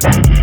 Yeah.